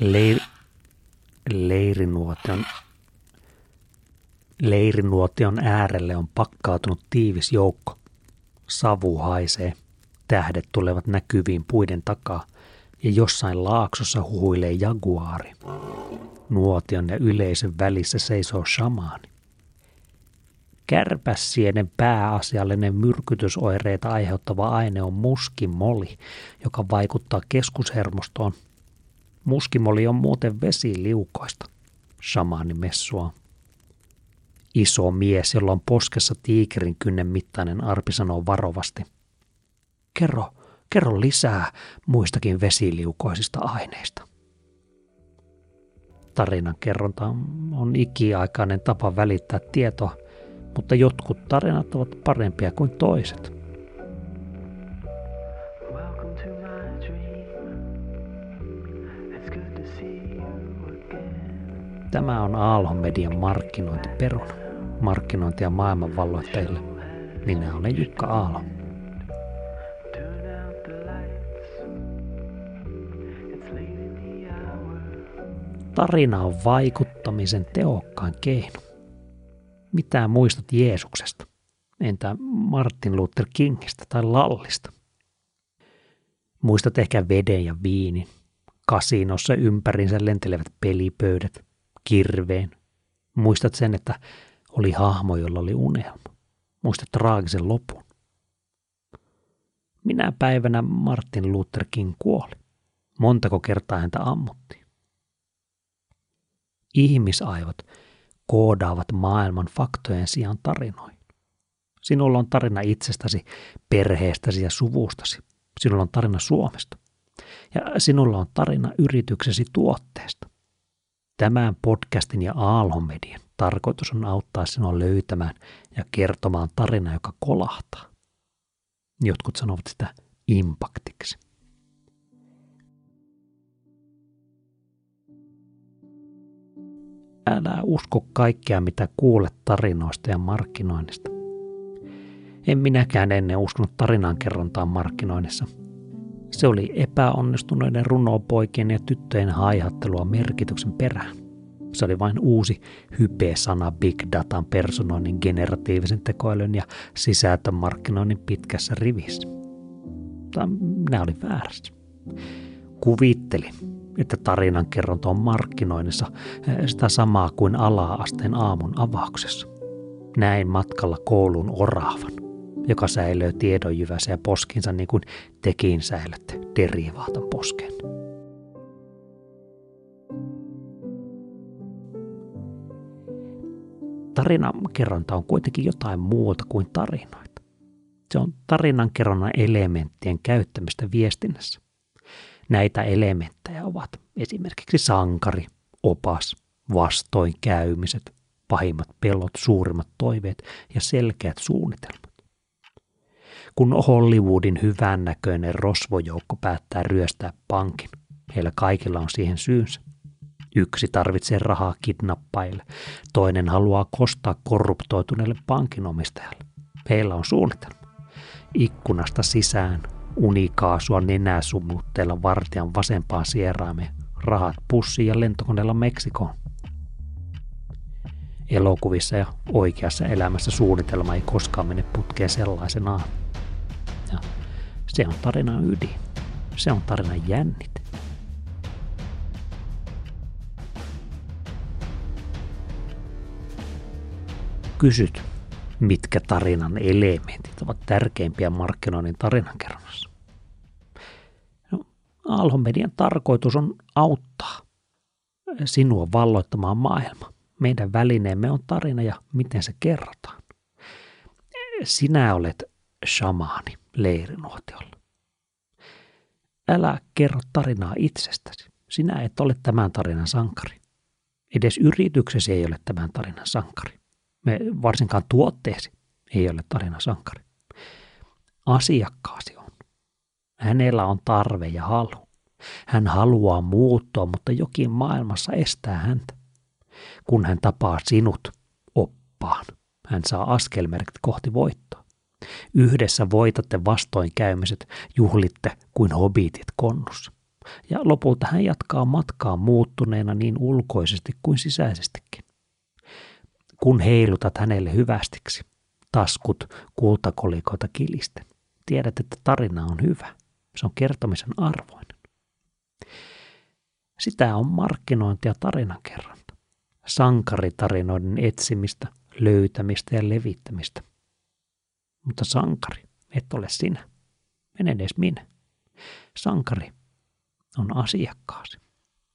Leir, leirinuotion, leirinuotion äärelle on pakkautunut tiivis joukko. Savu haisee, tähdet tulevat näkyviin puiden takaa ja jossain laaksossa huhuilee jaguaari. Nuotion ja yleisön välissä seisoo shamaani. Kärpässienen pääasiallinen myrkytysoireita aiheuttava aine on muskimoli, joka vaikuttaa keskushermostoon. Muskimoli on muuten vesiliukoista, shamaani messua. Iso mies, jolla on poskessa tiikerin kynnen mittainen arpi sanoo varovasti. Kerro, kerro lisää muistakin vesiliukoisista aineista. Tarinan kerronta on ikiaikainen tapa välittää tietoa – mutta jotkut tarinat ovat parempia kuin toiset. Tämä on Aallon median markkinointiperuna. Markkinointia maailmanvalloittajille. Minä olen Jukka Aalo. Tarina on vaikuttamisen tehokkain keino. Mitä muistat Jeesuksesta? Entä Martin Luther Kingistä tai Lallista? Muistat ehkä veden ja viinin, kasinossa ympärinsä lentelevät pelipöydät, kirveen. Muistat sen, että oli hahmo, jolla oli unelma. Muistat traagisen lopun. Minä päivänä Martin Luther King kuoli. Montako kertaa häntä ammuttiin. Ihmisaivot koodaavat maailman faktojen sijaan tarinoihin. Sinulla on tarina itsestäsi, perheestäsi ja suvustasi. Sinulla on tarina Suomesta. Ja sinulla on tarina yrityksesi tuotteesta. Tämän podcastin ja Aalhomedian tarkoitus on auttaa sinua löytämään ja kertomaan tarina, joka kolahtaa. Jotkut sanovat sitä impaktiksi. Älä usko kaikkea, mitä kuulet tarinoista ja markkinoinnista. En minäkään ennen uskonut tarinankerrontaan markkinoinnissa. Se oli epäonnistuneiden runopoikien ja tyttöjen haihattelua merkityksen perään. Se oli vain uusi hype-sana big datan personoinnin generatiivisen tekoälyn ja sisältömarkkinoinnin pitkässä rivissä. Tai minä olin väärässä. Kuvittelin, että tarinankerronta on markkinoinnissa eh, sitä samaa kuin ala-asteen aamun avauksessa. Näin matkalla koulun oraavan, joka säilöö tiedonjyvässä ja poskinsa niin kuin tekin säilötte derivaatan posken. Tarinankerronta on kuitenkin jotain muuta kuin tarinoita. Se on tarinankerronnan elementtien käyttämistä viestinnässä. Näitä elementtejä ovat esimerkiksi sankari, opas, vastoinkäymiset, pahimmat pelot, suurimmat toiveet ja selkeät suunnitelmat. Kun Hollywoodin hyvännäköinen rosvojoukko päättää ryöstää pankin, heillä kaikilla on siihen syynsä. Yksi tarvitsee rahaa kidnappaille, toinen haluaa kostaa korruptoituneelle pankinomistajalle. Heillä on suunnitelma. Ikkunasta sisään unikaasua nenää sumutteella vartijan vasempaan sieraimeen, rahat pussiin ja lentokoneella Meksikoon. Elokuvissa ja oikeassa elämässä suunnitelma ei koskaan mene putkeen sellaisenaan. Se on tarinan ydin. Se on tarinan jännit. Kysyt, mitkä tarinan elementit ovat tärkeimpiä markkinoinnin tarinankerronnassa. No, Alhon median tarkoitus on auttaa sinua valloittamaan maailma. Meidän välineemme on tarina ja miten se kerrotaan. Sinä olet shamaani leirinuotiolla. Älä kerro tarinaa itsestäsi. Sinä et ole tämän tarinan sankari. Edes yrityksesi ei ole tämän tarinan sankari me, varsinkaan tuotteesi ei ole tarina sankari. Asiakkaasi on. Hänellä on tarve ja halu. Hän haluaa muuttua, mutta jokin maailmassa estää häntä. Kun hän tapaa sinut oppaan, hän saa askelmerkit kohti voittoa. Yhdessä voitatte vastoinkäymiset, juhlitte kuin hobitit konnussa. ja lopulta hän jatkaa matkaa muuttuneena niin ulkoisesti kuin sisäisestikin. Kun heilutat hänelle hyvästiksi, taskut kultakolikoita kilisten, tiedät, että tarina on hyvä. Se on kertomisen arvoinen. Sitä on markkinointi ja tarinankerronta. Sankaritarinoiden etsimistä, löytämistä ja levittämistä. Mutta sankari et ole sinä. En edes minä. Sankari on asiakkaasi.